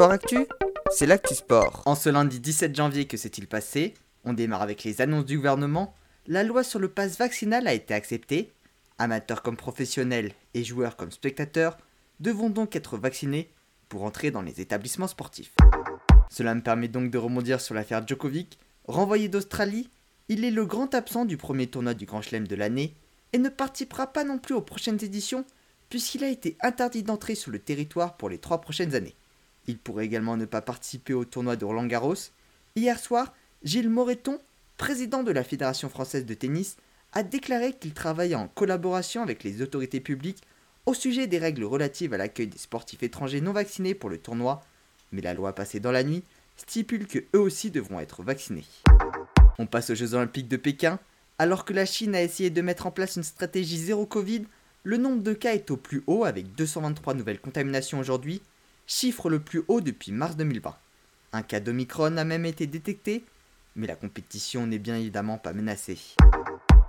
Sport Actu, c'est l'actu sport. En ce lundi 17 janvier, que s'est-il passé? On démarre avec les annonces du gouvernement. La loi sur le pass vaccinal a été acceptée. Amateurs comme professionnels et joueurs comme spectateurs devront donc être vaccinés pour entrer dans les établissements sportifs. Cela me permet donc de rebondir sur l'affaire Djokovic. Renvoyé d'Australie, il est le grand absent du premier tournoi du Grand Chelem de l'année et ne participera pas non plus aux prochaines éditions puisqu'il a été interdit d'entrer sur le territoire pour les trois prochaines années. Il pourrait également ne pas participer au tournoi de Roland Garros. Hier soir, Gilles Moreton, président de la Fédération française de tennis, a déclaré qu'il travaillait en collaboration avec les autorités publiques au sujet des règles relatives à l'accueil des sportifs étrangers non vaccinés pour le tournoi, mais la loi passée dans la nuit stipule que eux aussi devront être vaccinés. On passe aux Jeux Olympiques de Pékin. Alors que la Chine a essayé de mettre en place une stratégie zéro Covid, le nombre de cas est au plus haut avec 223 nouvelles contaminations aujourd'hui, chiffre le plus haut depuis mars 2020. Un cas d'Omicron a même été détecté, mais la compétition n'est bien évidemment pas menacée.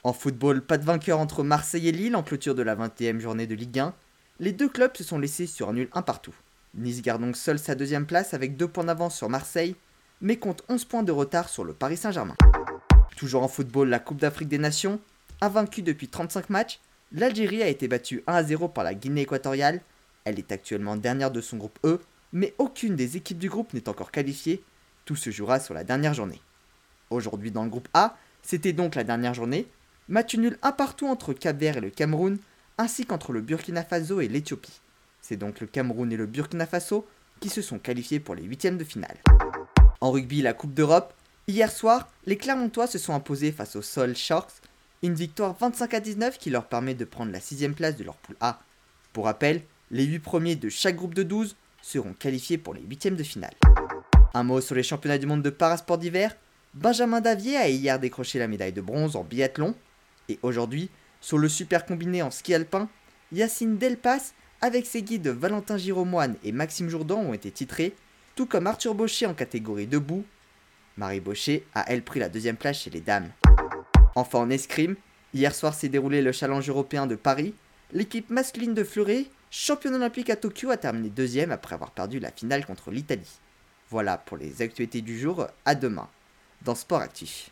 En football, pas de vainqueur entre Marseille et Lille en clôture de la 21e journée de Ligue 1. Les deux clubs se sont laissés sur un nul un partout. Nice garde donc seul sa deuxième place avec deux points d'avance sur Marseille, mais compte 11 points de retard sur le Paris Saint-Germain. Toujours en football, la Coupe d'Afrique des Nations, invaincue depuis 35 matchs, l'Algérie a été battue 1 à 0 par la Guinée équatoriale. Elle est actuellement dernière de son groupe E, mais aucune des équipes du groupe n'est encore qualifiée. Tout se jouera sur la dernière journée. Aujourd'hui dans le groupe A, c'était donc la dernière journée. Match nul un partout entre Cap-Vert et le Cameroun, ainsi qu'entre le Burkina Faso et l'Éthiopie. C'est donc le Cameroun et le Burkina Faso qui se sont qualifiés pour les huitièmes de finale. En rugby, la Coupe d'Europe, hier soir, les Clermontois se sont imposés face aux Sol Sharks, une victoire 25 à 19 qui leur permet de prendre la sixième place de leur poule A. Pour rappel, les 8 premiers de chaque groupe de 12 seront qualifiés pour les huitièmes de finale. Un mot sur les championnats du monde de parasport d'hiver. Benjamin Davier a hier décroché la médaille de bronze en biathlon. Et aujourd'hui, sur le super combiné en ski alpin, Yacine Delpas avec ses guides Valentin Giromoine et Maxime Jourdan ont été titrés, tout comme Arthur Baucher en catégorie debout. Marie Baucher a elle pris la deuxième place chez les dames. Enfin en escrime, hier soir s'est déroulé le challenge européen de Paris. L'équipe masculine de Fleury, championne olympique à Tokyo, a terminé deuxième après avoir perdu la finale contre l'Italie. Voilà pour les actualités du jour, à demain dans Sport Actif.